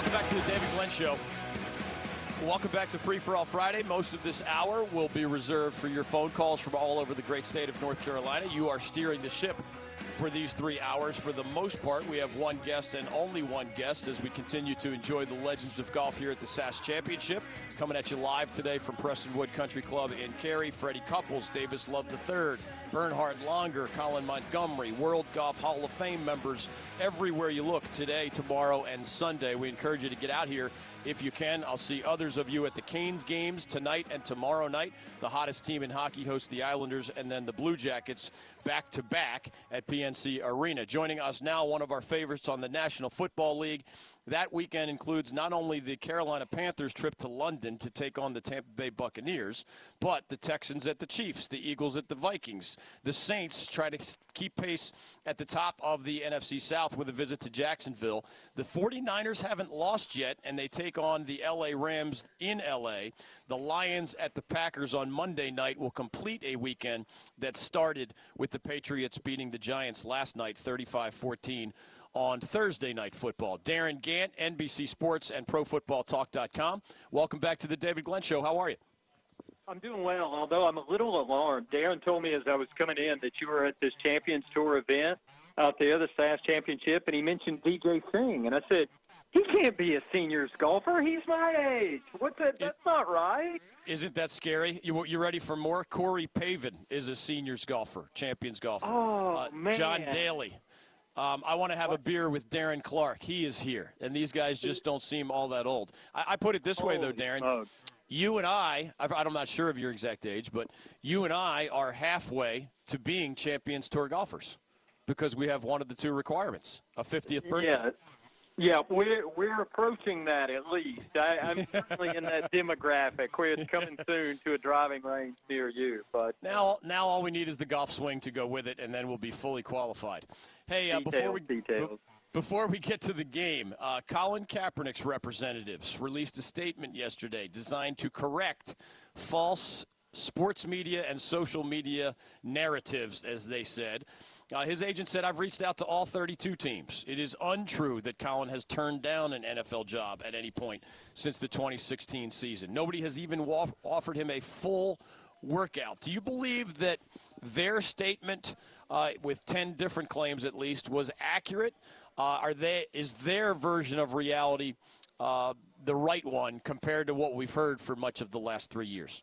Welcome back to the David Glenn Show. Welcome back to Free for All Friday. Most of this hour will be reserved for your phone calls from all over the great state of North Carolina. You are steering the ship for these three hours. For the most part, we have one guest and only one guest as we continue to enjoy the legends of golf here at the SAS Championship. Coming at you live today from Prestonwood Country Club in Cary. Freddie Couples, Davis Love III, Bernhard Langer, Colin Montgomerie, World Golf Hall of Fame members everywhere you look today, tomorrow, and Sunday. We encourage you to get out here if you can. I'll see others of you at the Canes games tonight and tomorrow night. The hottest team in hockey hosts the Islanders and then the Blue Jackets back to back at PNC Arena. Joining us now, one of our favorites on the National Football League. That weekend includes not only the Carolina Panthers trip to London to take on the Tampa Bay Buccaneers, but the Texans at the Chiefs, the Eagles at the Vikings. The Saints try to keep pace at the top of the NFC South with a visit to Jacksonville. The 49ers haven't lost yet, and they take on the LA Rams in LA. The Lions at the Packers on Monday night will complete a weekend that started with the Patriots beating the Giants last night 35 14 on Thursday Night Football. Darin Gantt, NBC Sports and ProFootballTalk.com. Welcome back to the David Glenn Show. How are you? I'm doing well, although I'm a little alarmed. Darren told me as I was coming in that you were at this Champions Tour event out there, the SAS Championship, and he mentioned Vijay Singh. And I said, he can't be a seniors golfer. He's my age. What's that? That's not right. Isn't that scary? You you ready for more? Corey Pavin is a seniors golfer, champions golfer. Oh uh, man, John Daly um, I want to have a beer with Darren Clarke. He is here, and these guys just don't seem all that old. I, I put it this way, though, Darin. You and I, I'm not sure of your exact age, but you and I are halfway to being Champions Tour golfers because we have one of the two requirements a 50th birthday. Yeah. Yeah, we're we're approaching that at least. I, I'm certainly in that demographic where it's coming soon to a driving range near you. But now, now all we need is the golf swing to go with it, and then we'll be fully qualified. Hey, uh, before we details. Before we get to the game, uh, Colin Kaepernick's representatives released a statement yesterday designed to correct false sports media and social media narratives, as they said. Uh, his agent said, I've reached out to all 32 teams. It is untrue that Colin has turned down an NFL job at any point since the 2016 season. Nobody has even wa- offered him a full workout. Do you believe that their statement uh, with 10 different claims at least was accurate? Uh, are they is their version of reality uh, the right one compared to what we've heard for much of the last three years?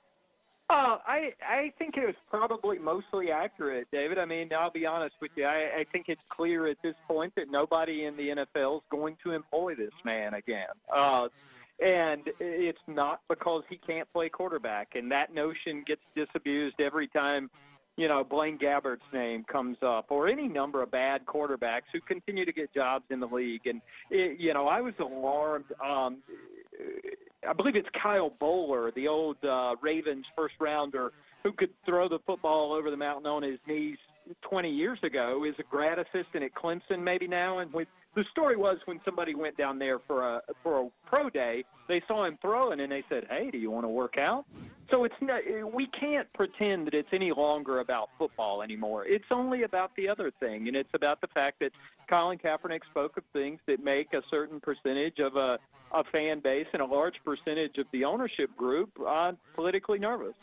Uh, I I think it was probably mostly accurate, David. I mean, I'll be honest with you. I, I think it's clear at this point that nobody in the NFL is going to employ this man again. Uh, and it's not because he can't play quarterback, and that notion gets disabused every time you know, Blaine Gabbert's name comes up, or any number of bad quarterbacks who continue to get jobs in the league. And, it, you know, I was alarmed. Um, I believe it's Kyle Boller, the old uh, Ravens first rounder, who could throw the football over the mountain on his knees 20 years ago, is a grad assistant at Clemson maybe now. And with, the story was when somebody went down there for a for a pro day, they saw him throwing and they said, "Hey, do you want to work out?" So it's not, we can't pretend that it's any longer about football anymore. It's only about the other thing, and it's about the fact that Colin Kaepernick spoke of things that make a certain percentage of a, a fan base and a large percentage of the ownership group uh, politically nervous.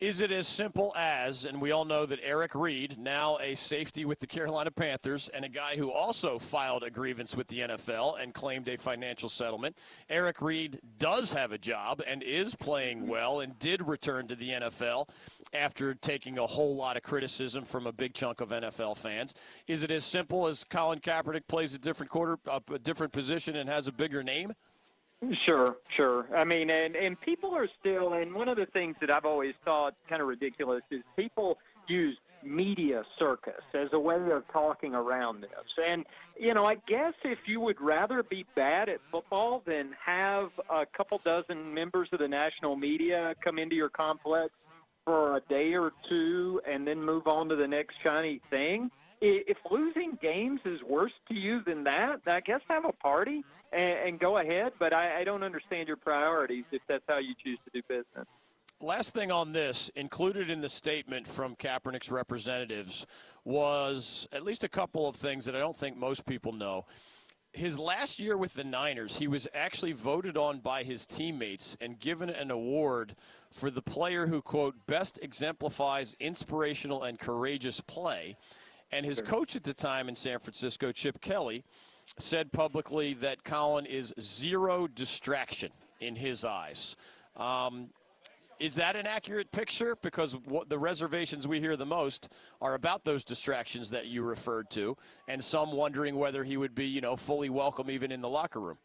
Is it as simple as, and we all know that Eric Reid, now a safety with the Carolina Panthers, and a guy who also filed a grievance with the NFL and claimed a financial settlement, Eric Reid does have a job and is playing well and did return to the NFL after taking a whole lot of criticism from a big chunk of NFL fans. Is it as simple as Colin Kaepernick plays a different quarter, a different position, and has a bigger name? Sure, sure. I mean, and and people are still, and one of the things that I've always thought kind of ridiculous is people use media circus as a way of talking around this. And you know, I guess if you would rather be bad at football than have a couple dozen members of the national media come into your complex for a day or two and then move on to the next shiny thing, if losing games is worse to you than that, I guess have a party and, and go ahead. But I, I don't understand your priorities if that's how you choose to do business. Last thing on this, included in the statement from Kaepernick's representatives, was at least a couple of things that I don't think most people know. his last year with the Niners, he was actually voted on by his teammates and given an award for the player who, quote, best exemplifies inspirational and courageous play. And his coach at the time in San Francisco, Chip Kelly, said publicly that Colin is zero distraction in his eyes. Um, is that an accurate picture? Because what the reservations we hear the most are about those distractions that you referred to, and some wondering whether he would be, you know, fully welcome even in the locker room.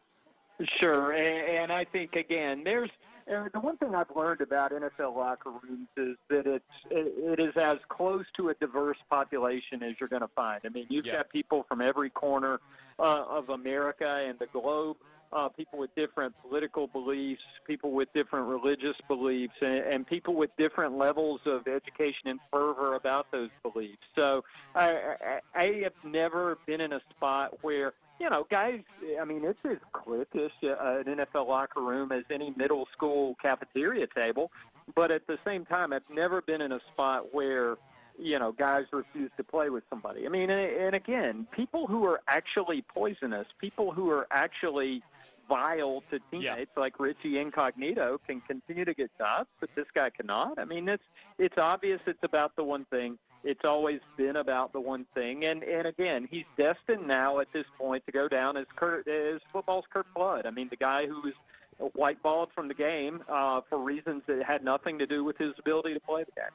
Sure, and, I think again, there's uh, the one thing I've learned about NFL locker rooms is that it's it, it is as close to a diverse population as you're going to find. I mean, you've yeah. got people from every corner uh, of America and the globe uh, people with different political beliefs, people with different religious beliefs, and, and people with different levels of education and fervor about those beliefs. So I, I, I have never been in a spot where you know, guys, I mean, it's as cliquish uh, an NFL locker room as any middle school cafeteria table. But at the same time, I've never been in a spot where, you know, guys refuse to play with somebody. I mean, and, and again, people who are actually poisonous, people who are actually vile to teammates yeah. like Richie Incognito can continue to get jobs, but this guy cannot. I mean, it's it's obvious it's about the one thing. It's always been about the one thing, and and again, he's destined now at this point to go down as Curt as football's Curt Flood. I mean, the guy who was whiteballed from the game uh, for reasons that had nothing to do with his ability to play the game.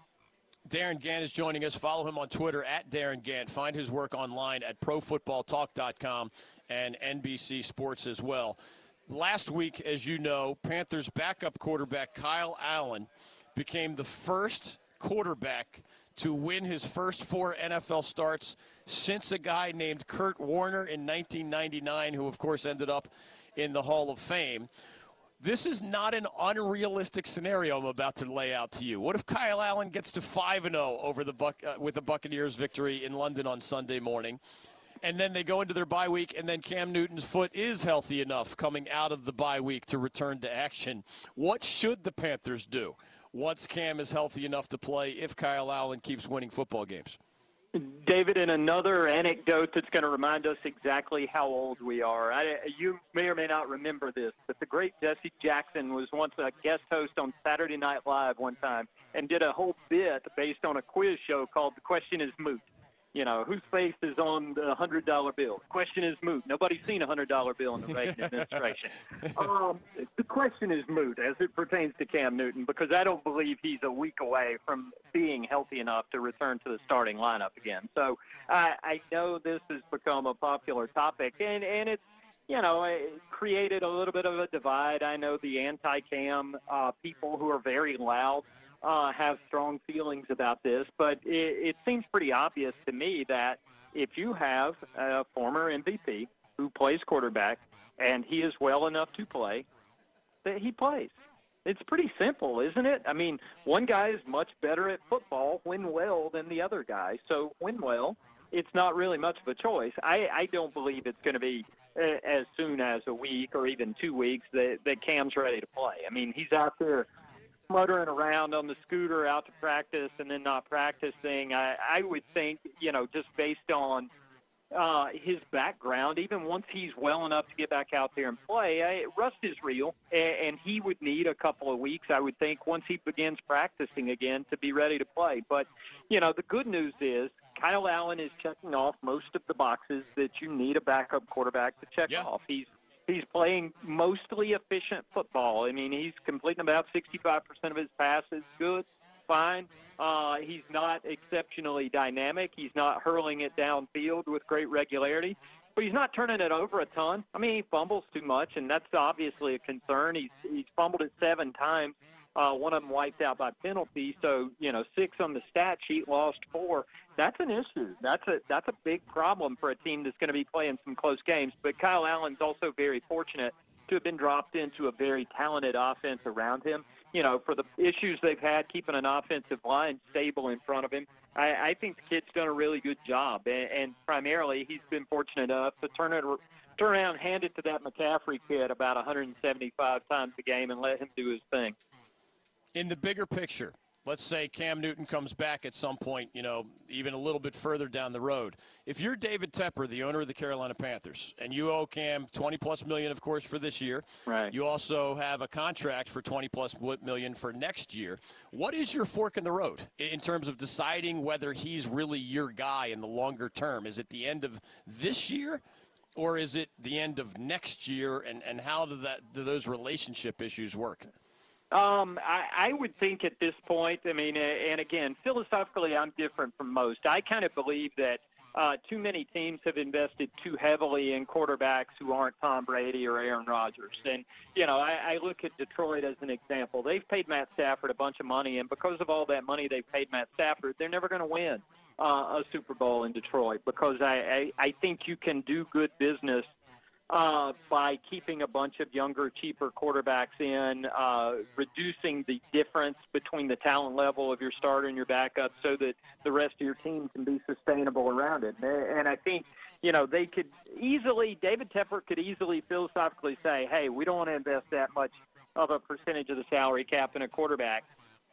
Darin Gantt is joining us. Follow him on Twitter at Darin Gantt. Find his work online at ProFootballTalk.com and NBC Sports as well. Last week, as you know, Panthers backup quarterback Kyle Allen became the first quarterback to win his first four NFL starts since a guy named Kurt Warner in 1999, who, of course, ended up in the Hall of Fame. This is not an unrealistic scenario I'm about to lay out to you. What if Kyle Allen gets to 5 0 over the Buc- uh, with the Buccaneers victory in London on Sunday morning? and then they go into their bye week, and then Cam Newton's foot is healthy enough coming out of the bye week to return to action. What should the Panthers do once Cam is healthy enough to play if Kyle Allen keeps winning football games? David, in another anecdote that's going to remind us exactly how old we are. I, you may or may not remember this, but the great Jesse Jackson was once a guest host on Saturday Night Live one time and did a whole bit based on a quiz show called The Question is Moot you know, whose face is on the hundred dollar bill? The question is moot. Nobody's seen a hundred dollar bill in the Reagan administration. um, the question is moot as it pertains to Cam Newton because I don't believe he's a week away from being healthy enough to return to the starting lineup again. So I, I know this has become a popular topic, and and it's you know, it created a little bit of a divide. I know the anti-cam uh, people who are very loud uh, have strong feelings about this, but it, it seems pretty obvious to me that if you have a former MVP who plays quarterback and he is well enough to play, that he plays. It's pretty simple, isn't it? I mean, one guy is much better at football when well than the other guy. So when well, it's not really much of a choice. I, I don't believe it's going to be uh, as soon as a week or even two weeks that, that Cam's ready to play. I mean, he's out there smuttering around on the scooter out to practice and then not practicing. I, I would think, you know, just based on uh, his background, even once he's well enough to get back out there and play, I, rust is real, and, and he would need a couple of weeks, I would think, once he begins practicing again to be ready to play. But, you know, the good news is Kyle Allen is checking off most of the boxes that you need a backup quarterback to check yeah. off. He's he's playing mostly efficient football. I mean, he's completing about 65% of his passes. Good, fine. Uh, he's not exceptionally dynamic. He's not hurling it downfield with great regularity, but he's not turning it over a ton. I mean, he fumbles too much, and that's obviously a concern. He's he's fumbled it seven times. Uh, one of them wiped out by penalty. So you know, six on the stat sheet, lost four. That's an issue. That's a that's a big problem for a team that's going to be playing some close games. But Kyle Allen's also very fortunate to have been dropped into a very talented offense around him. You know, for the issues they've had keeping an offensive line stable in front of him, I, I think the kid's done a really good job. And, and primarily, he's been fortunate enough to turn it turn around, hand it to that McCaffrey kid about 175 times a game, and let him do his thing in the bigger picture, let's say Cam Newton comes back at some point, you know, even a little bit further down the road. If you're David Tepper, the owner of the Carolina Panthers, and you owe Cam 20 plus million, of course, for this year, right. you also have a contract for 20 plus million for next year. What is your fork in the road in terms of deciding whether he's really your guy in the longer term? Is it the end of this year? Or is it the end of next year, and, and how do that do those relationship issues work? Um, I, I would think at this point, I mean, and again, philosophically, I'm different from most. I kind of believe that uh, too many teams have invested too heavily in quarterbacks who aren't Tom Brady or Aaron Rodgers. And, you know, I, I look at Detroit as an example. They've paid Matt Stafford a bunch of money, and because of all that money they've paid Matt Stafford, they're never going to win uh, a Super Bowl in Detroit because I, I, I think you can do good business uh, by keeping a bunch of younger, cheaper quarterbacks in, uh, reducing the difference between the talent level of your starter and your backup so that the rest of your team can be sustainable around it. And I think, you know, they could easily, David Tepper could easily philosophically say, hey, we don't want to invest that much of a percentage of the salary cap in a quarterback.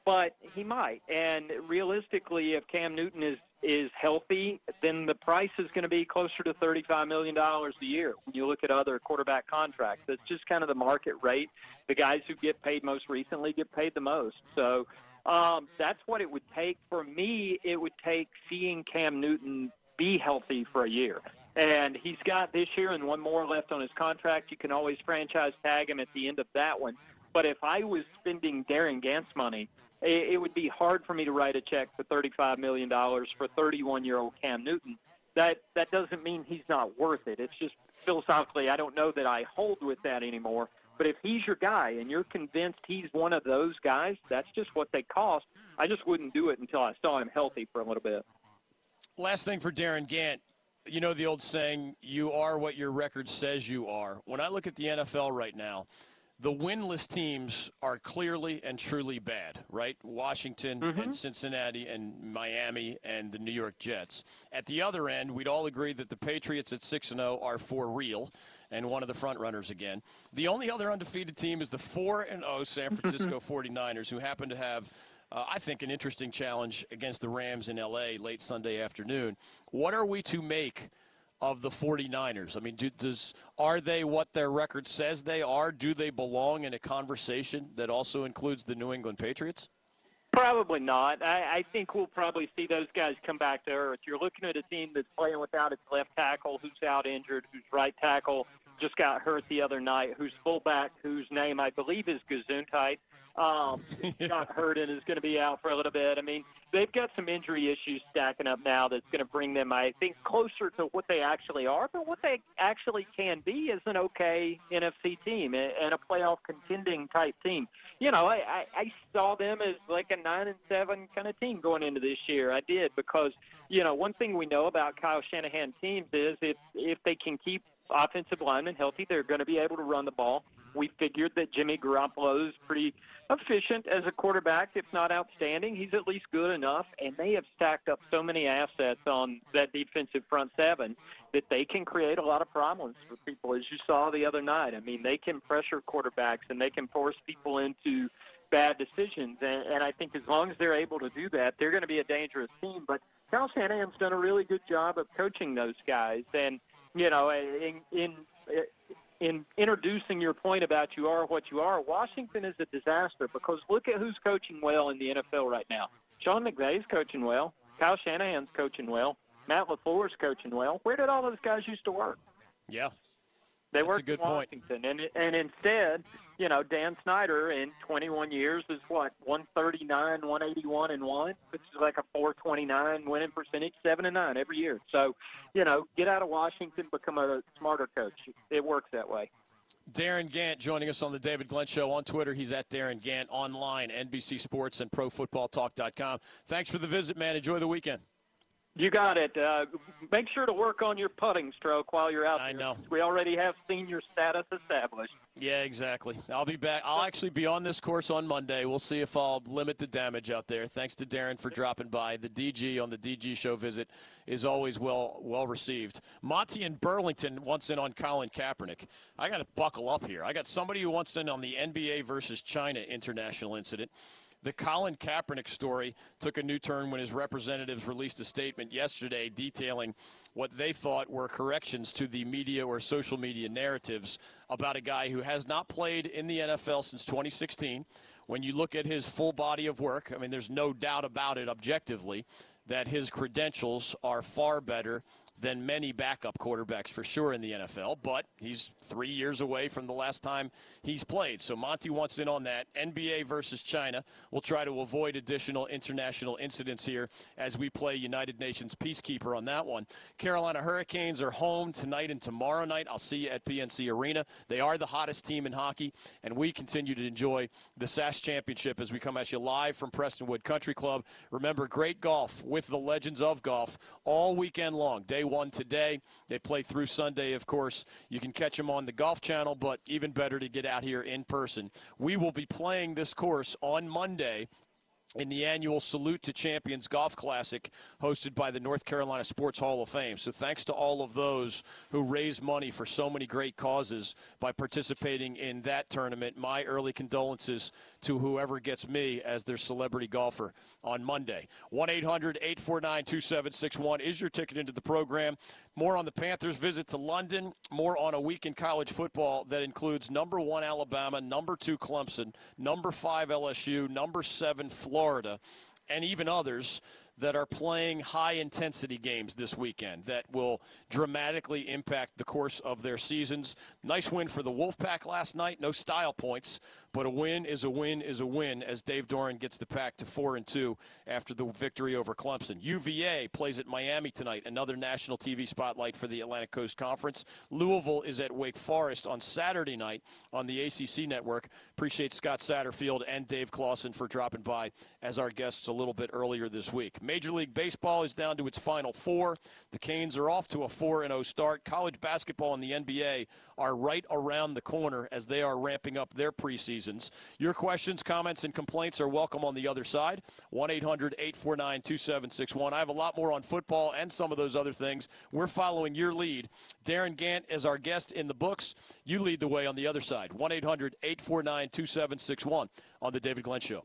But he might. And realistically, if Cam Newton is is healthy, then the price is going to be closer to $35 million a year when you look at other quarterback contracts. That's just kind of the market rate. The guys who get paid most recently get paid the most. So um, that's what it would take. For me, it would take seeing Cam Newton be healthy for a year. And he's got this year and one more left on his contract. You can always franchise tag him at the end of that one. But if I was spending Darin Gantt's money, it, would be hard for me to write a check for $35 million for 31 year old Cam Newton. That, that doesn't mean he's not worth it. It's just philosophically, I don't know that I hold with that anymore. But if he's your guy and you're convinced he's one of those guys, that's just what they cost. I just wouldn't do it until I saw him healthy for a little bit. Last thing for Darin Gantt. You know the old saying, you are what your record says you are. When I look at the NFL right now, the winless teams are clearly and truly bad, right? Washington mm-hmm. and Cincinnati and Miami and the New York Jets. At the other end, we'd all agree that the Patriots at 6 and 0 are for real and one of the front runners again. The only other undefeated team is the 4 and 0 San Francisco 49ers, who happen to have. Uh, I think an interesting challenge against the Rams in LA late Sunday afternoon. What are we to make of the 49ers? I mean, do, does are they what their record says they are? Do they belong in a conversation that also includes the New England Patriots? Probably not. I, I think we'll probably see those guys come back to earth. You're looking at a team that's playing without its left tackle, who's out injured, whose right tackle just got hurt the other night, whose fullback, whose name I believe is Gesundheit, um, got hurt and is going to be out for a little bit. I mean, they've got some injury issues stacking up now that's going to bring them, I think, closer to what they actually are. But what they actually can be is an okay NFC team and a playoff contending type team. You know, I, I, I saw them as like a nine and seven kind of team going into this year. I did because you know one thing we know about Kyle Shanahan teams is if if they can keep offensive linemen healthy, they're going to be able to run the ball. We figured that Jimmy Garoppolo is pretty efficient as a quarterback, if not outstanding. He's at least good enough, and they have stacked up so many assets on that defensive front seven that they can create a lot of problems for people, as you saw the other night. I mean, they can pressure quarterbacks and they can force people into bad decisions, and, and I think as long as they're able to do that, they're going to be a dangerous team. But Kyle Shanahan's done a really good job of coaching those guys, and you know, in in in introducing your point about you are what you are, Washington is a disaster because look at who's coaching well in the NFL right now. Sean McVay's coaching well. Kyle Shanahan's coaching well. Matt LaFleur's coaching well. Where did all those guys used to work? Yeah, they worked in Washington, point. and and instead, you know, Dan Snyder in 21 years is what 139, 181, and one, which is like a 429 winning percentage, seven and nine every year. So, you know, get out of Washington, become a smarter coach. It works that way. Darin Gantt joining us on the David Glenn Show on Twitter. He's at Darin Gantt online, NBC Sports and ProFootballTalk.com. Thanks for the visit, man. Enjoy the weekend. You got it. Uh, make sure to work on your putting stroke while you're out I there. know. We already have senior status established. Yeah, exactly. I'll be back. I'll actually be on this course on Monday. We'll see if I'll limit the damage out there. Thanks to Darin for dropping by. The DG on the DG show visit is always well well received. Monty in Burlington wants in on Colin Kaepernick. I got to buckle up here. I got somebody who wants in on the NBA versus China international incident. The Colin Kaepernick story took a new turn when his representatives released a statement yesterday detailing what they thought were corrections to the media or social media narratives about a guy who has not played in the NFL since 2016. When you look at his full body of work, I mean, there's no doubt about it objectively that his credentials are far better than many backup quarterbacks for sure in the NFL, but he's three years away from the last time he's played. So Monty wants in on that. NBA versus China. We'll try to avoid additional international incidents here as we play United Nations Peacekeeper on that one. Carolina Hurricanes are home tonight and tomorrow night. I'll see you at PNC Arena. They are the hottest team in hockey, and we continue to enjoy the SAS Championship as we come at you live from Prestonwood Country Club. Remember, great golf with the legends of golf all weekend long. Day one today. They play through Sunday, of course. You can catch them on the Golf Channel, but even better to get out here in person. We will be playing this course on Monday in the annual Salute to Champions Golf Classic hosted by the North Carolina Sports Hall of Fame. So thanks to all of those who raise money for so many great causes by participating in that tournament. My early condolences to whoever gets me as their celebrity golfer on Monday. 1 800 849 2761 is your ticket into the program. More on the Panthers' visit to London, more on a week in college football that includes number one Alabama, number two Clemson, number five LSU, number seven Florida, and even others that are playing high intensity games this weekend that will dramatically impact the course of their seasons. Nice win for the Wolfpack last night. No style points, but a win is a win is a win as Dave Doeren gets the pack to 4 and 2 after the victory over Clemson. UVA plays at Miami tonight, another national TV spotlight for the Atlantic Coast Conference. Louisville is at Wake Forest on Saturday night on the ACC network. Appreciate Scott Satterfield and Dave Clawson for dropping by as our guests a little bit earlier this week. Major League Baseball is down to its final four. The Canes are off to a 4 and 0 start. College basketball and the NBA are right around the corner as they are ramping up their preseasons. Your questions, comments, and complaints are welcome on the other side. 1 800 849 2761. I have a lot more on football and some of those other things. We're following your lead. Darin Gantt is our guest in the books. You lead the way on the other side. 1 800 849 2761 on The David Glenn Show.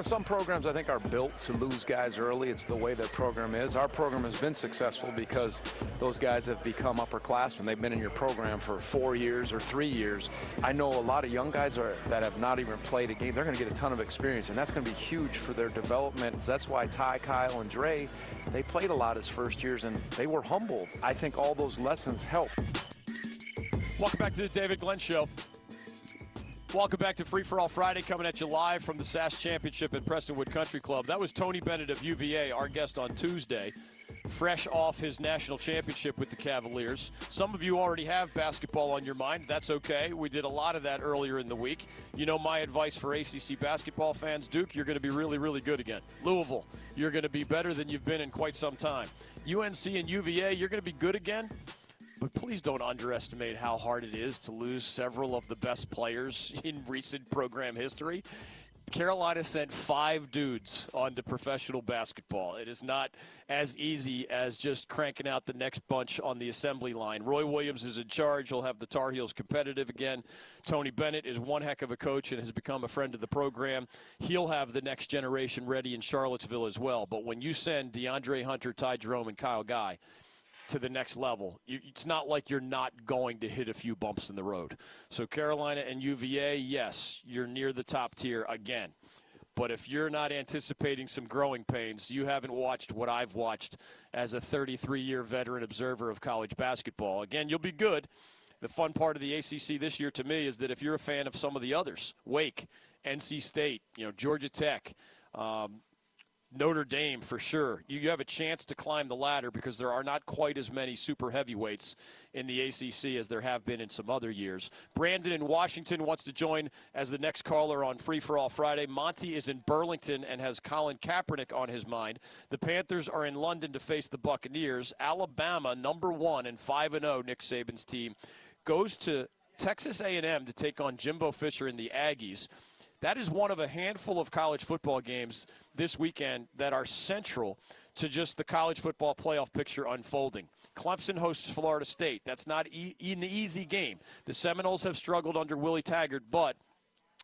Know, some programs I think are built to lose guys early. It's the way their program is. Our program has been successful because those guys have become upperclassmen. They've been in your program for four years or three years. I know a lot of young guys are, that have not even played a game. They're going to get a ton of experience, and that's going to be huge for their development. That's why Ty, Kyle, and Dre, they played a lot as first years, and they were humbled. I think all those lessons help. Welcome back to the David Glenn Show. Welcome back to Free for All Friday, coming at you live from the SAS Championship at Prestonwood Country Club. That was Tony Bennett of UVA, our guest on Tuesday, fresh off his national championship with the Cavaliers. Some of you already have basketball on your mind. That's okay. We did a lot of that earlier in the week. You know my advice for ACC basketball fans, Duke, you're going to be really, really good again. Louisville, you're going to be better than you've been in quite some time. UNC and UVA, you're going to be good again. But please don't underestimate how hard it is to lose several of the best players in recent program history. Carolina sent five dudes onto professional basketball. It is not as easy as just cranking out the next bunch on the assembly line. Roy Williams is in charge. He'll have the Tar Heels competitive again. Tony Bennett is one heck of a coach and has become a friend of the program. He'll have the next generation ready in Charlottesville as well. But when you send DeAndre Hunter, Ty Jerome, and Kyle Guy, to the next level. It's not like you're not going to hit a few bumps in the road. So Carolina and UVA, yes, you're near the top tier again. But if you're not anticipating some growing pains, you haven't watched what I've watched as a 33 year veteran observer of college basketball. Again, you'll be good. The fun part of the ACC this year to me is that if you're a fan of some of the others, Wake, NC State, you know, Georgia Tech, um, Notre Dame for sure. You, you have a chance to climb the ladder because there are not quite as many super heavyweights in the ACC as there have been in some other years. Brandon in Washington wants to join as the next caller on Free for All Friday. Monty is in Burlington and has Colin Kaepernick on his mind. The Panthers are in London to face the Buccaneers. Alabama, number one and five and zero. Oh, Nick Saban's team goes to Texas A&M to take on Jimbo Fisher and the Aggies. That is one of a handful of college football games this weekend that are central to just the college football playoff picture unfolding. Clemson hosts Florida State. That's not e- an easy game. The Seminoles have struggled under Willie Taggart, but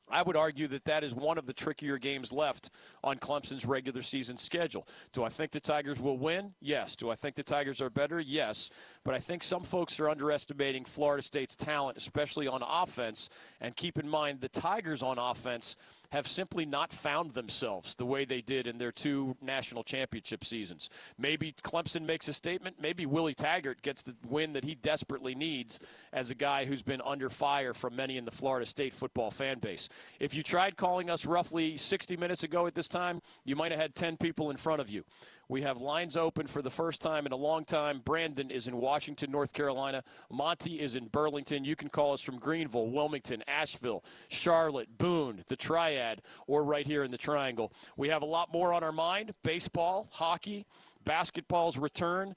I would argue that that is one of the trickier games left on Clemson's regular season schedule. Do I think the Tigers will win? Yes. Do I think the Tigers are better? Yes. But I think some folks are underestimating Florida State's talent, especially on offense. And keep in mind, the Tigers on offense have simply not found themselves the way they did in their two national championship seasons. Maybe Clemson makes a statement. Maybe Willie Taggart gets the win that he desperately needs as a guy who's been under fire from many in the Florida State football fan base. If you tried calling us roughly 60 minutes ago at this time, you might have had 10 people in front of you. We have lines open for the first time in a long time. Brandon is in Washington, North Carolina. Monty is in Burlington. You can call us from Greenville, Wilmington, Asheville, Charlotte, Boone, the Triad, or right here in the Triangle. We have a lot more on our mind baseball, hockey, basketball's return,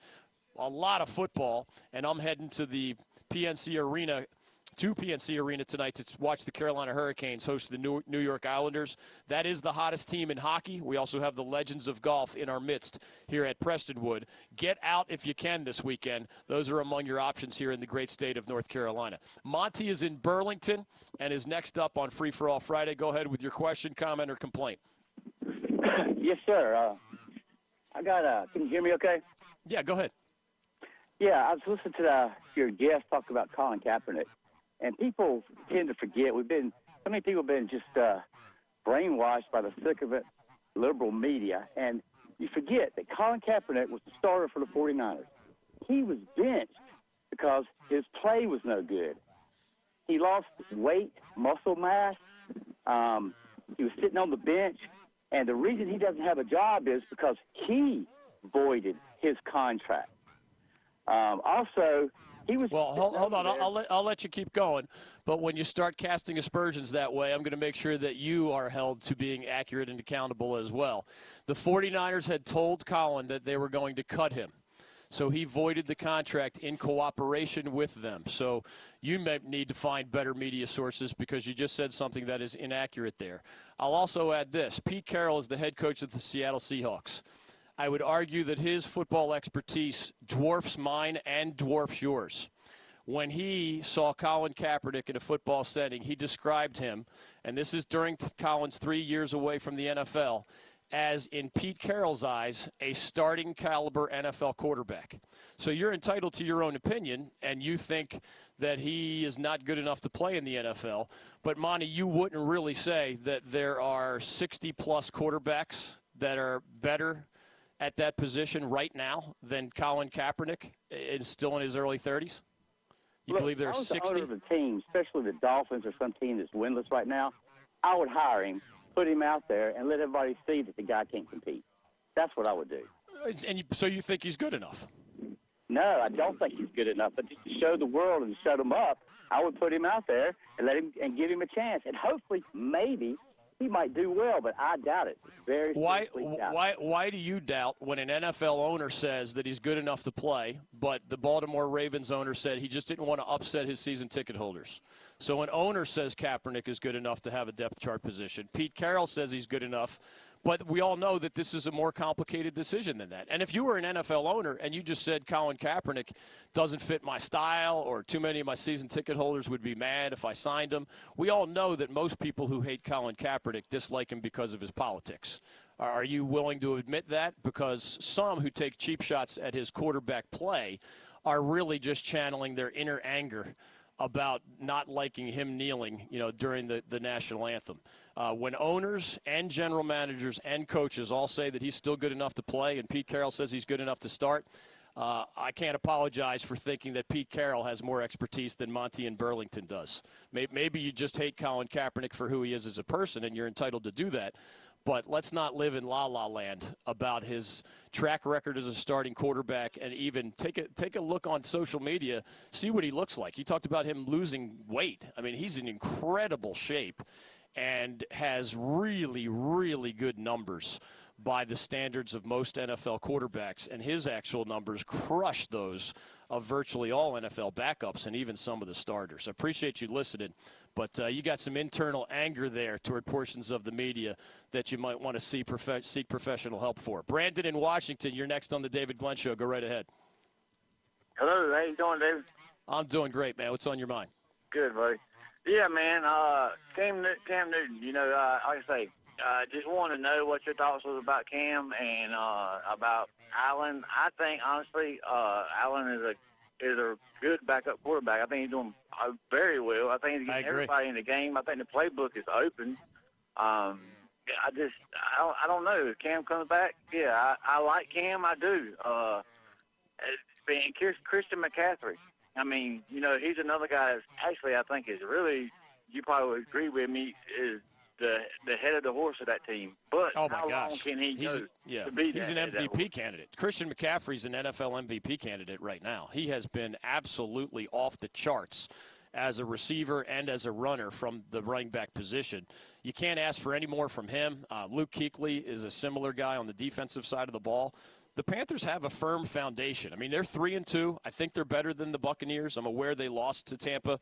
a lot of football, and I'm heading to the PNC Arena to PNC Arena tonight to watch the Carolina Hurricanes host the New York Islanders. That is the hottest team in hockey. We also have the legends of golf in our midst here at Prestonwood. Get out if you can this weekend. Those are among your options here in the great state of North Carolina. Monty is in Burlington and is next up on Free for All Friday. Go ahead with your question, comment, or complaint. yes, sir. Uh, I got. Uh, can you hear me? Okay. Yeah, go ahead. Yeah, I was listening to the, your guest talk about Colin Kaepernick, and people tend to forget. We've been so many people have been just uh, brainwashed by the it liberal media, and you forget that Colin Kaepernick was the starter for the 49ers. He was benched because his play was no good. He lost weight, muscle mass. Um, he was sitting on the bench, and the reason he doesn't have a job is because he voided his contract. Um, also, he was well. Hold, hold on, I'll, I'll, let, I'll let you keep going. But when you start casting aspersions that way, I'm going to make sure that you are held to being accurate and accountable as well. The 49ers had told Colin that they were going to cut him. So he voided the contract in cooperation with them. So you may need to find better media sources because you just said something that is inaccurate there. I'll also add this Pete Carroll is the head coach of the Seattle Seahawks. I would argue that his football expertise dwarfs mine and dwarfs yours. When he saw Colin Kaepernick in a football setting, he described him, and this is during Colin's three years away from the NFL, as in Pete Carroll's eyes, a starting caliber NFL quarterback. So you're entitled to your own opinion, and you think that he is not good enough to play in the NFL. But Monty, you wouldn't really say that there are 60 plus quarterbacks that are better at that position right now than Colin Kaepernick is still in his early 30s? You Look, believe there's 60? I was the the team, especially the Dolphins or some team that's winless right now, I would hire him, put him out there, and let everybody see that the guy can't compete. That's what I would do. Uh, and you, so you think he's good enough? No, I don't think he's good enough. But just to show the world and shut him up, I would put him out there and let him and give him a chance. And hopefully, maybe he might do well, but I doubt it. Very why why why do you doubt when an NFL owner says that he's good enough to play, but the Baltimore Ravens owner said he just didn't want to upset his season ticket holders? So an owner says Kaepernick is good enough to have a depth chart position. Pete Carroll says he's good enough but we all know that this is a more complicated decision than that. And if you were an NFL owner and you just said Colin Kaepernick doesn't fit my style or too many of my season ticket holders would be mad if I signed him, we all know that most people who hate Colin Kaepernick dislike him because of his politics. Are you willing to admit that? Because some who take cheap shots at his quarterback play are really just channeling their inner anger about not liking him kneeling, you know, during the, the national anthem. Uh, when owners and general managers and coaches all say that he's still good enough to play, and Pete Carroll says he's good enough to start, uh, I can't apologize for thinking that Pete Carroll has more expertise than Monty and Burlington does. Maybe you just hate Colin Kaepernick for who he is as a person, and you're entitled to do that. But let's not live in la la land about his track record as a starting quarterback, and even take a take a look on social media, see what he looks like. He talked about him losing weight. I mean, he's in incredible shape, and has really really good numbers by the standards of most NFL quarterbacks, and his actual numbers crush those of virtually all NFL backups and even some of the starters. I appreciate you listening, but uh, you got some internal anger there toward portions of the media that you might want to see prof- seek professional help for. Brandon in Washington, you're next on the David Glenn Show. Go right ahead. Hello, how you doing, David? I'm doing great, man. What's on your mind? Good, buddy. Yeah, man. Uh, Cam, Cam Newton. You know, uh, like I say, uh, just want to know what your thoughts was about Cam and uh, about Allen. I think honestly, uh, Allen is a is a good backup quarterback. I think he's doing uh, very well. I think he's getting everybody in the game. I think the playbook is open. Um, I just I don't I don't know. If Cam comes back, yeah, I, I like Cam. I do. Uh, and Christian McCaffrey. I mean, you know, he's another guy. That's actually, I think is really. You probably would agree with me. Is the the head of the horse of that team. But oh my how gosh. long can he he's, go yeah, to be He's an MVP candidate. Christian McCaffrey's an NFL MVP candidate right now. He has been absolutely off the charts as a receiver and as a runner from the running back position. You can't ask for any more from him. Uh, Luke Kuechly is a similar guy on the defensive side of the ball. The Panthers have a firm foundation. I mean, they're three and two. I think they're better than the Buccaneers. I'm aware they lost to Tampa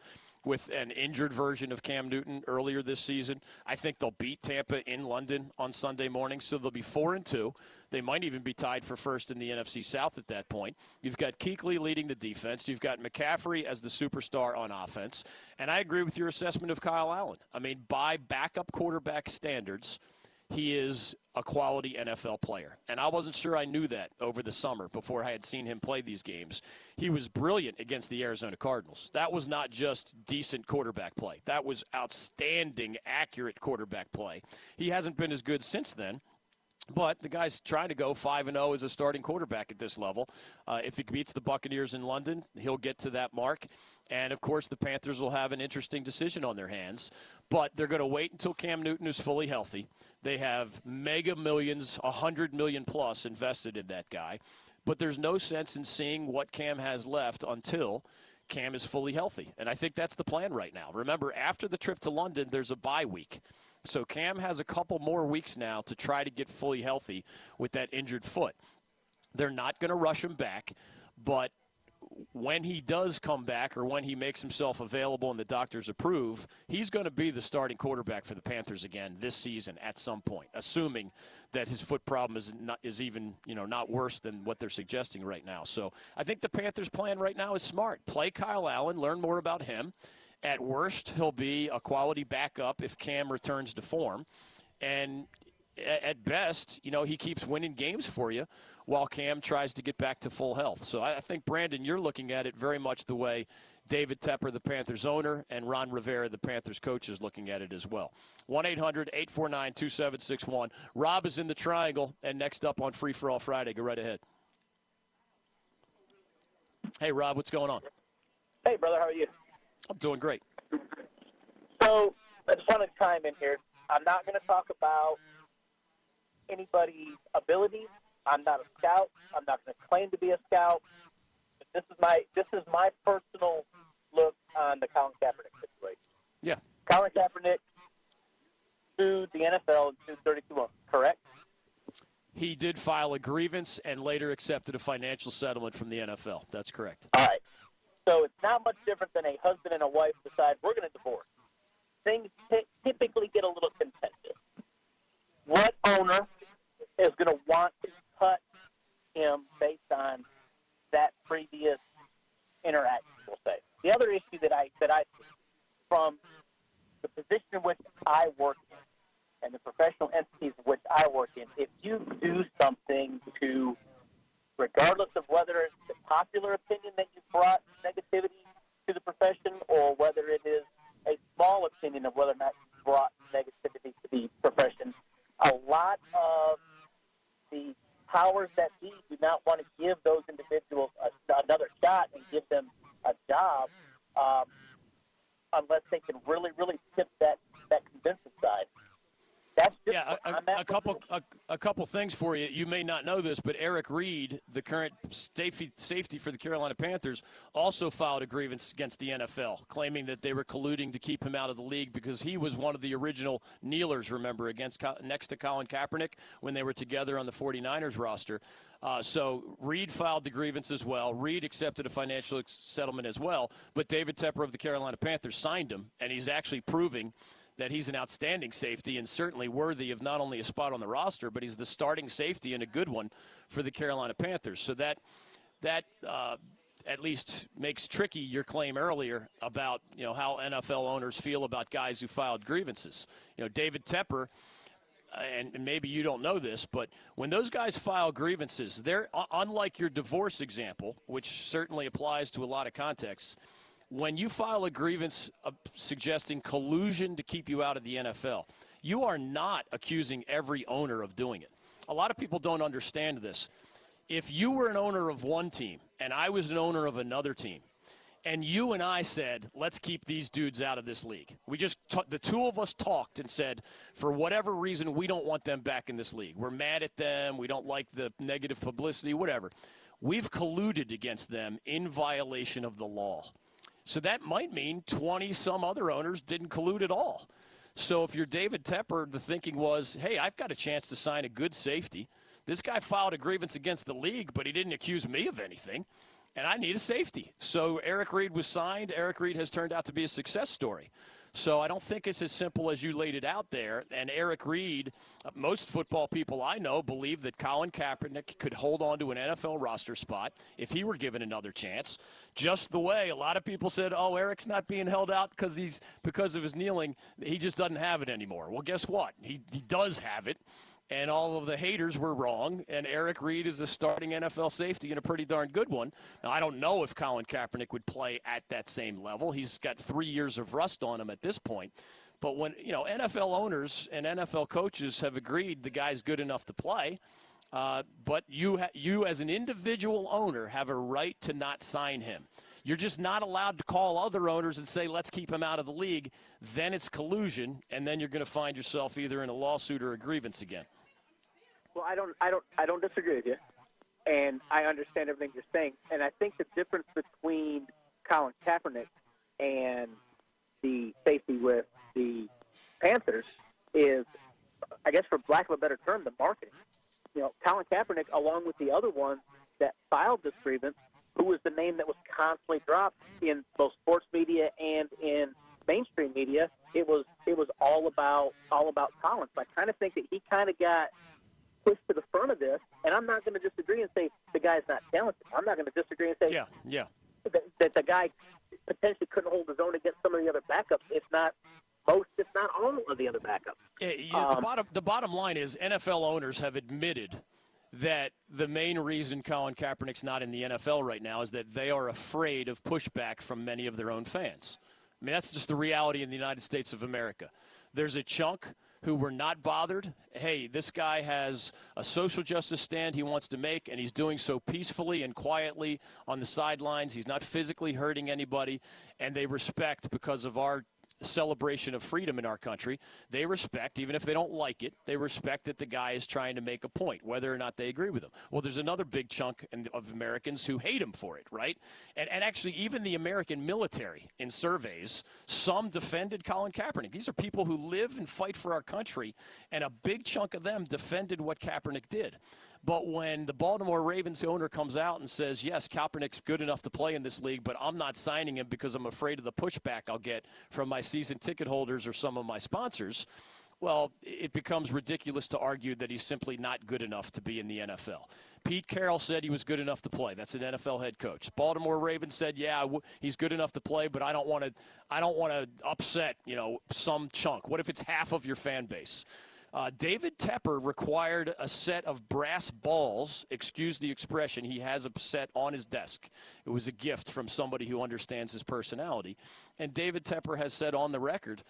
with an injured version of Cam Newton earlier this season. I think they'll beat Tampa in London on Sunday morning, so they'll be four and two. They might even be tied for first in the NFC South at that point. You've got Kuechly leading the defense. You've got McCaffrey as the superstar on offense. And I agree with your assessment of Kyle Allen. I mean, by backup quarterback standards – he is a quality NFL player. And I wasn't sure I knew that over the summer before I had seen him play these games. He was brilliant against the Arizona Cardinals. That was not just decent quarterback play, that was outstanding, accurate quarterback play. He hasn't been as good since then. But the guy's trying to go 5 and 0 as a starting quarterback at this level. Uh, if he beats the Buccaneers in London, he'll get to that mark. And of course, the Panthers will have an interesting decision on their hands. But they're going to wait until Cam Newton is fully healthy. They have mega millions, 100 million plus invested in that guy. But there's no sense in seeing what Cam has left until Cam is fully healthy. And I think that's the plan right now. Remember, after the trip to London, there's a bye week. So Cam has a couple more weeks now to try to get fully healthy with that injured foot. They're not going to rush him back, but when he does come back or when he makes himself available and the doctors approve, he's going to be the starting quarterback for the Panthers again this season at some point, assuming that his foot problem is not is even you know not worse than what they're suggesting right now. So I think the Panthers' plan right now is smart: play Kyle Allen, learn more about him. At worst, he'll be a quality backup if Cam returns to form, and at best, you know, he keeps winning games for you while Cam tries to get back to full health. So I think, Brandon, you're looking at it very much the way David Tepper, the Panthers owner, and Ron Rivera, the Panthers coach, is looking at it as well. 1 800 849 2761. Rob is in the triangle, and next up on Free for All Friday. Go right ahead. Hey, Rob, what's going on? Hey, brother, how are you? I'm doing great. So I just want to chime in here. I'm not going to talk about anybody's abilities I'm not a scout. I'm not going to claim to be a scout. This is my this is my personal look on the Colin Kaepernick situation. Yeah. Colin Kaepernick sued the NFL in 232 correct? He did file a grievance and later accepted a financial settlement from the NFL. That's correct. All right. So it's not much different than a husband and a wife decide we're going to divorce. Things t- typically get a little contentious. What owner is going to want to cut him based on that previous interaction. We'll say the other issue that I that I from the position in which I work in and the professional entities in which I work in, if you do something to, regardless of whether it's the popular opinion that you brought negativity to the profession or whether it is a small opinion of whether or not you brought negativity to the profession, a lot of the powers that be do not want to give those individuals a, another shot and give them a job um, unless they can really, really tip that, that convincing side. That's just yeah, where a, I'm a, at a with couple it. a, a couple things for you. You may not know this, but Eric Reid, the current safety safety for the Carolina Panthers, also filed a grievance against the NFL, claiming that they were colluding to keep him out of the league because he was one of the original kneelers. Remember, against next to Colin Kaepernick when they were together on the 49ers roster. Uh, so Reid filed the grievance as well. Reid accepted a financial settlement as well. But David Tepper of the Carolina Panthers signed him, and he's actually proving that he's an outstanding safety and certainly worthy of not only a spot on the roster, but he's the starting safety and a good one for the Carolina Panthers. So that that uh, at least makes tricky your claim earlier about you know how NFL owners feel about guys who filed grievances. You know, David Tepper. uh, And and maybe you don't know this, but when those guys file grievances, they're unlike your divorce example, which certainly applies to a lot of contexts when you file a grievance uh, suggesting collusion to keep you out of the NFL, you are not accusing every owner of doing it. A lot of people don't understand this. If you were an owner of one team and I was an owner of another team, and you and I said, let's keep these dudes out of this league. We just, ta- the two of us talked and said, for whatever reason, we don't want them back in this league. We're mad at them. We don't like the negative publicity, whatever. We've colluded against them in violation of the law. So that might mean 20 some other owners didn't collude at all. So if you're David Tepper, the thinking was, hey, I've got a chance to sign a good safety. This guy filed a grievance against the league, but he didn't accuse me of anything. And I need a safety. So Eric Reid was signed. Eric Reid has turned out to be a success story. So I don't think it's as simple as you laid it out there. And Eric Reid, uh, most football people I know believe that Colin Kaepernick could hold on to an NFL roster spot if he were given another chance. Just the way a lot of people said, "Oh, Eric's not being held out because he's because of his kneeling. He just doesn't have it anymore." Well, guess what? He he does have it. And all of the haters were wrong. And Eric Reid is a starting NFL safety and a pretty darn good one. Now, I don't know if Colin Kaepernick would play at that same level. He's got three years of rust on him at this point. But when, you know, NFL owners and NFL coaches have agreed the guy's good enough to play, uh, but you, ha- you as an individual owner have a right to not sign him. You're just not allowed to call other owners and say, let's keep him out of the league. Then it's collusion, and then you're going to find yourself either in a lawsuit or a grievance again. Well, I don't, I don't, I don't disagree with you, and I understand everything you're saying. And I think the difference between Colin Kaepernick and the safety with the Panthers is, I guess, for lack of a better term, the marketing. You know, Colin Kaepernick, along with the other ones that filed this grievance, who was the name that was constantly dropped in both sports media and in mainstream media, it was it was all about all about Colin. So I kind of think that he kind of got pushed to the front of this, and I'm not going to disagree and say the guy's not talented. I'm not going to disagree and say Yeah, yeah. that, that the guy potentially couldn't hold his own against some of the other backups, if not most, if not all of the other backups. Yeah, yeah, the Um, bottom the bottom line is NFL owners have admitted that the main reason Colin Kaepernick's not in the NFL right now is that they are afraid of pushback from many of their own fans. I mean, that's just the reality in the United States of America. There's a chunk who were not bothered. Hey, this guy has a social justice stand he wants to make, and he's doing so peacefully and quietly on the sidelines. He's not physically hurting anybody, and they respect because of our celebration of freedom in our country. They respect, even if they don't like it, they respect that the guy is trying to make a point, whether or not they agree with him. Well, there's another big chunk of Americans who hate him for it, right? And, and actually, even the American military in surveys, some defended Colin Kaepernick. These are people who live and fight for our country, and a big chunk of them defended what Kaepernick did. But when the Baltimore Ravens owner comes out and says, yes, Kaepernick's good enough to play in this league, but I'm not signing him because I'm afraid of the pushback I'll get from my season ticket holders or some of my sponsors, well, it becomes ridiculous to argue that he's simply not good enough to be in the NFL. Pete Carroll said he was good enough to play. That's an NFL head coach. Baltimore Ravens said, "Yeah, w- he's good enough to play, but I don't want to. I don't want to upset, you know, some chunk. What if it's half of your fan base?" Uh, David Tepper required a set of brass balls. Excuse the expression. He has a set on his desk. It was a gift from somebody who understands his personality. And David Tepper has said on the record,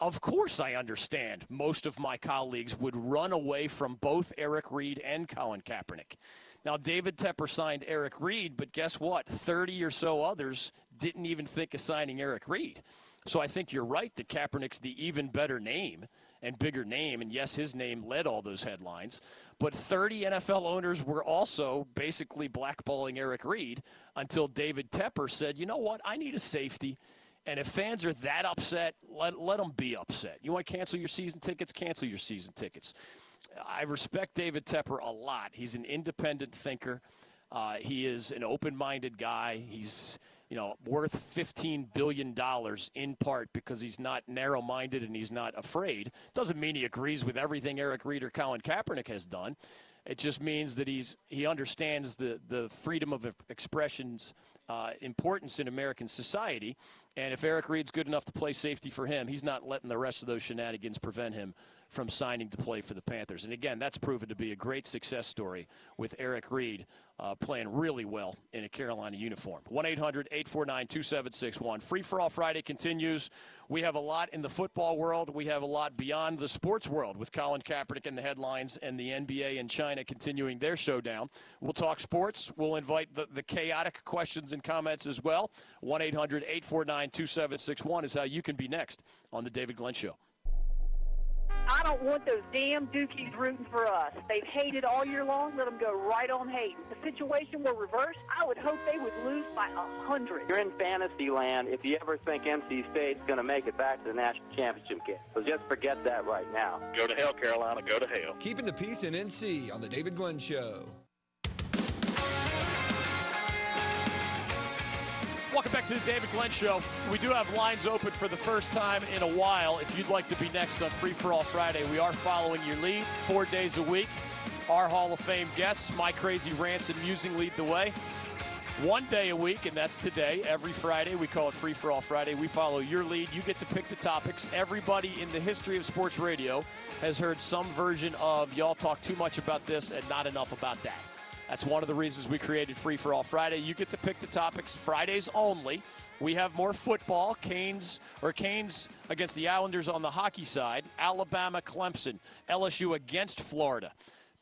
of course, I understand most of my colleagues would run away from both Eric Reid and Colin Kaepernick. Now, David Tepper signed Eric Reid, but guess what? 30 or so others didn't even think of signing Eric Reid. So I think you're right that Kaepernick's the even better name. And bigger name. And yes, his name led all those headlines. But 30 NFL owners were also basically blackballing Eric Reid until David Tepper said, you know what, I need a safety. And if fans are that upset, let, let them be upset. You want to cancel your season tickets? Cancel your season tickets. I respect David Tepper a lot. He's an independent thinker. Uh, he is an open-minded guy. He's you know worth 15 billion dollars in part because he's not narrow-minded and he's not afraid. Doesn't mean he agrees with everything Eric Reid or Colin Kaepernick has done. It just means that he's he understands the the freedom of expression's uh, importance in American society. And if Eric Reid's good enough to play safety for him, he's not letting the rest of those shenanigans prevent him from signing to play for the Panthers. And again, that's proven to be a great success story with Eric Reid uh, playing really well in a Carolina uniform. 1 800 849 2761. Free for All Friday continues. We have a lot in the football world. We have a lot beyond the sports world with Colin Kaepernick in the headlines and the NBA and China continuing their showdown. We'll talk sports. We'll invite the, the chaotic questions and comments as well. 1 800 849 2761 is how you can be next on The David Glenn Show. I don't want those damn dookies rooting for us. They've hated all year long. Let them go right on hating. If the situation were reversed, I would hope they would lose by a hundred. You're in fantasy land if you ever think NC State's going to make it back to the national championship game. So just forget that right now. Go to hell, Carolina. Go to hell. Keeping the peace in NC on the David Glenn Show. Welcome back to the David Glenn Show. We do have lines open for the first time in a while. If you'd like to be next on Free for All Friday, we are following your lead four days a week. Our Hall of Fame guests, My Crazy Rants and Musing, lead the way. One day a week, and that's today. Every Friday, we call it Free for All Friday. We follow your lead. You get to pick the topics. Everybody in the history of sports radio has heard some version of y'all talk too much about this and not enough about that. That's one of the reasons we created Free for All Friday. You get to pick the topics Fridays only. We have more football. Canes or Canes against the Islanders on the hockey side. Alabama, Clemson, LSU against Florida.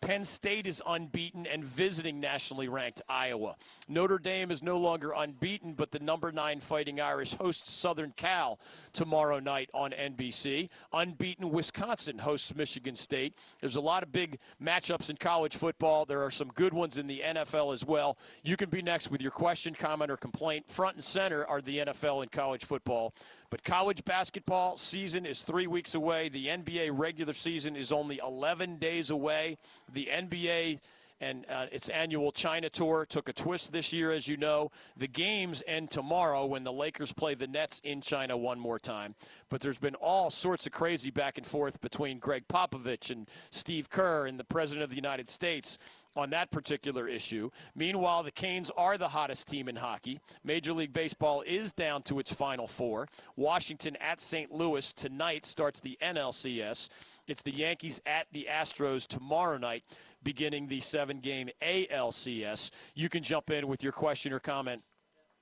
Penn State is unbeaten and visiting nationally ranked Iowa. Notre Dame is no longer unbeaten, but the number nine Fighting Irish hosts Southern Cal tomorrow night on NBC. Unbeaten Wisconsin hosts Michigan State. There's a lot of big matchups in college football. There are some good ones in the NFL as well. You can be next with your question, comment, or complaint. Front and center are the NFL and college football but college basketball season is three weeks away. The NBA regular season is only 11 days away. The NBA and uh, its annual China tour took a twist this year, as you know. The games end tomorrow when the Lakers play the Nets in China one more time. But there's been all sorts of crazy back and forth between Gregg Popovich and Steve Kerr and the President of the United States on that particular issue. Meanwhile, the Canes are the hottest team in hockey. Major League Baseball is down to its final four. Washington at St. Louis tonight starts the NLCS. It's the Yankees at the Astros tomorrow night, beginning the seven game ALCS. You can jump in with your question or comment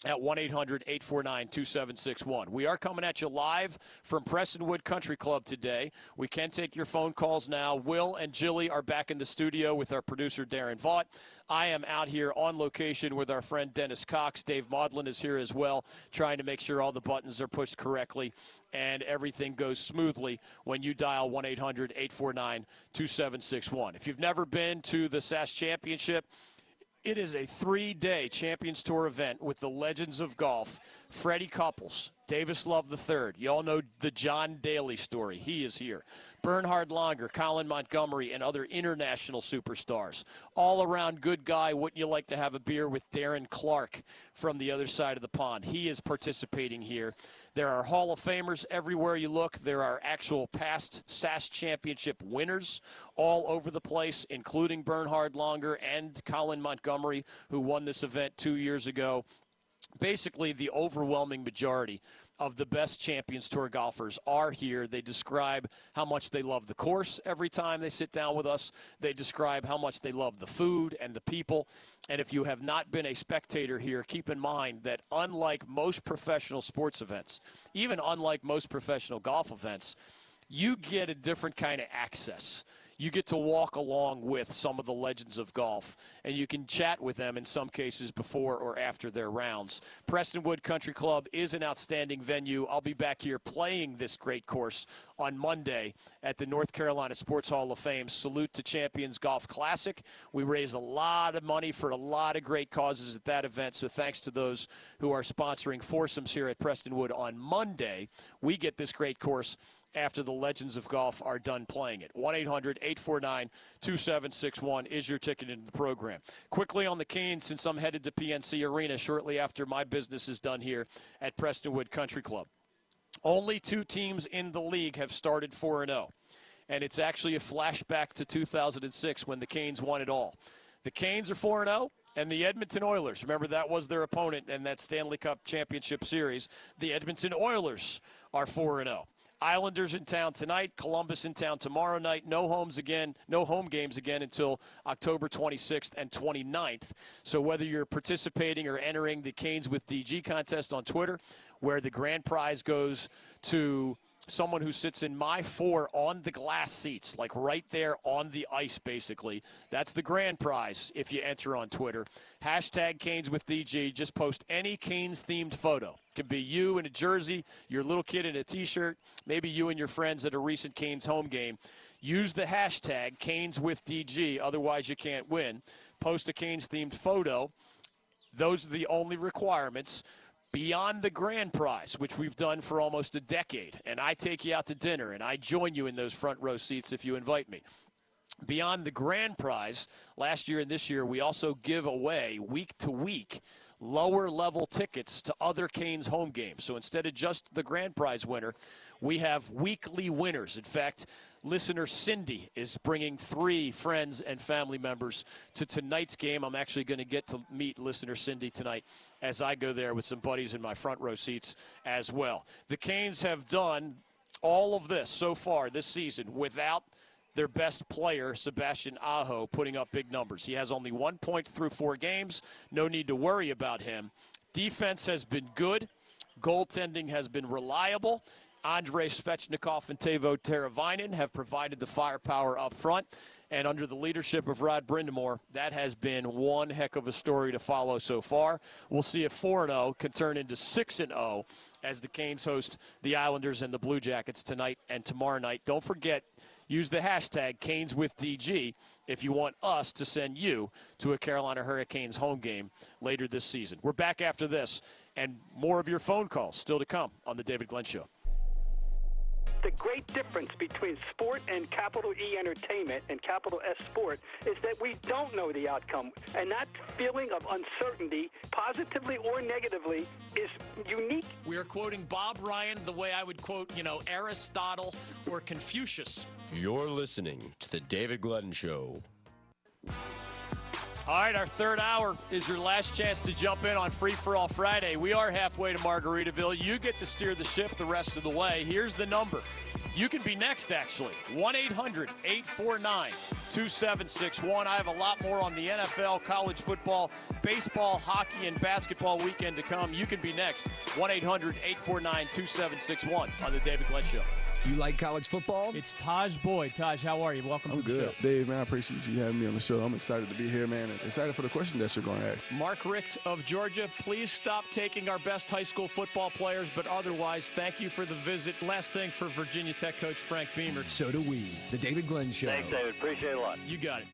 at 1 800 849 2761. We are coming at you live from Prestonwood Country Club today. We can take your phone calls now. Will and Jilly are back in the studio with our producer, Darren Vaught. I am out here on location with our friend Dennis Cox. Dave Maudlin is here as well, trying to make sure all the buttons are pushed correctly and everything goes smoothly when you dial 1 800 849 2761. If you've never been to the SAS Championship, it is a three day Champions Tour event with the legends of golf Freddie Couples, Davis Love III. You all know the John Daly story. He is here. Bernhard Langer, Colin Montgomerie, and other international superstars. All around good guy. Wouldn't you like to have a beer with Darren Clarke from the other side of the pond? He is participating here. There are Hall of Famers everywhere you look. There are actual past SAS championship winners all over the place, including Bernhard Langer and Colin Montgomerie, who won this event two years ago basically the overwhelming majority of the best Champions Tour golfers are here. They describe how much they love the course every time they sit down with us. They describe how much they love the food and the people. And if you have not been a spectator here, keep in mind that unlike most professional sports events, even unlike most professional golf events, you get a different kind of access you get to walk along with some of the legends of golf, and you can chat with them in some cases before or after their rounds. Prestonwood Country Club is an outstanding venue. I'll be back here playing this great course on Monday at the North Carolina Sports Hall of Fame Salute to Champions Golf Classic. We raise a lot of money for a lot of great causes at that event, so thanks to those who are sponsoring foursomes here at Prestonwood on Monday. We get this great course after the Legends of Golf are done playing it. 1 800 849 2761 is your ticket into the program. Quickly on the Canes, since I'm headed to PNC Arena shortly after my business is done here at Prestonwood Country Club. Only two teams in the league have started 4 0. And it's actually a flashback to 2006 when the Canes won it all. The Canes are 4 0 and the Edmonton Oilers. Remember, that was their opponent in that Stanley Cup Championship Series. The Edmonton Oilers are 4 0. Islanders in town tonight, Columbus in town tomorrow night. No homes again, no home games again until October 26th and 29th. So whether you're participating or entering the Canes with DG contest on Twitter, where the grand prize goes to someone who sits in my four on the glass seats, like right there on the ice, basically. That's the grand prize if you enter on Twitter. Hashtag Canes with DG. Just post any Canes themed photo. Could be you in a jersey, your little kid in a t shirt, maybe you and your friends at a recent Canes home game. Use the hashtag Canes with DG, otherwise, you can't win. Post a Canes themed photo. Those are the only requirements beyond the grand prize, which we've done for almost a decade, and I take you out to dinner and I join you in those front row seats if you invite me. Beyond the grand prize, last year and this year, we also give away week to week lower level tickets to other Canes home games. So instead of just the grand prize winner, we have weekly winners. In fact, listener Cindy is bringing three friends and family members to tonight's game. I'm actually going to get to meet listener Cindy tonight as I go there with some buddies in my front row seats as well. The Canes have done all of this so far this season without their best player, Sebastian Aho, putting up big numbers. He has only one point through four games. No need to worry about him. Defense has been good. Goaltending has been reliable. Andrei Svechnikov and Teuvo Teravainen have provided the firepower up front. And under the leadership of Rod Brind'Amour, that has been one heck of a story to follow so far. We'll see if 4 0 can turn into 6 0 as the Canes host the Islanders and the Blue Jackets tonight and tomorrow night. Don't forget, use the hashtag Canes with DG if you want us to send you to a Carolina Hurricanes home game later this season. We're back after this, and more of your phone calls still to come on The David Glenn Show the great difference between sport and capital E entertainment and capital S sport is that we don't know the outcome. And that feeling of uncertainty, positively or negatively, is unique. We are quoting Bob Ryan the way I would quote, you know, Aristotle or Confucius. You're listening to The David Glenn Show. All right, our third hour is your last chance to jump in on Free for All Friday. We are halfway to Margaritaville. You get to steer the ship the rest of the way. Here's the number. You can be next, actually. 1 800 849 2761. I have a lot more on the NFL, college football, baseball, hockey, and basketball weekend to come. You can be next. 1 800 849 2761 on The David Glenn Show. You like college football? It's Tajh Boyd. Taj, how are you? Welcome I'm to good. show. Dave, man, I appreciate you having me on the show. I'm excited to be here, man, and excited for the question that you're going to ask. Mark Richt of Georgia, please stop taking our best high school football players, but otherwise, thank you for the visit. Last thing for Virginia Tech coach Frank Beamer. So do we. The David Glenn Show. Thanks, David. Appreciate it a lot. You got it.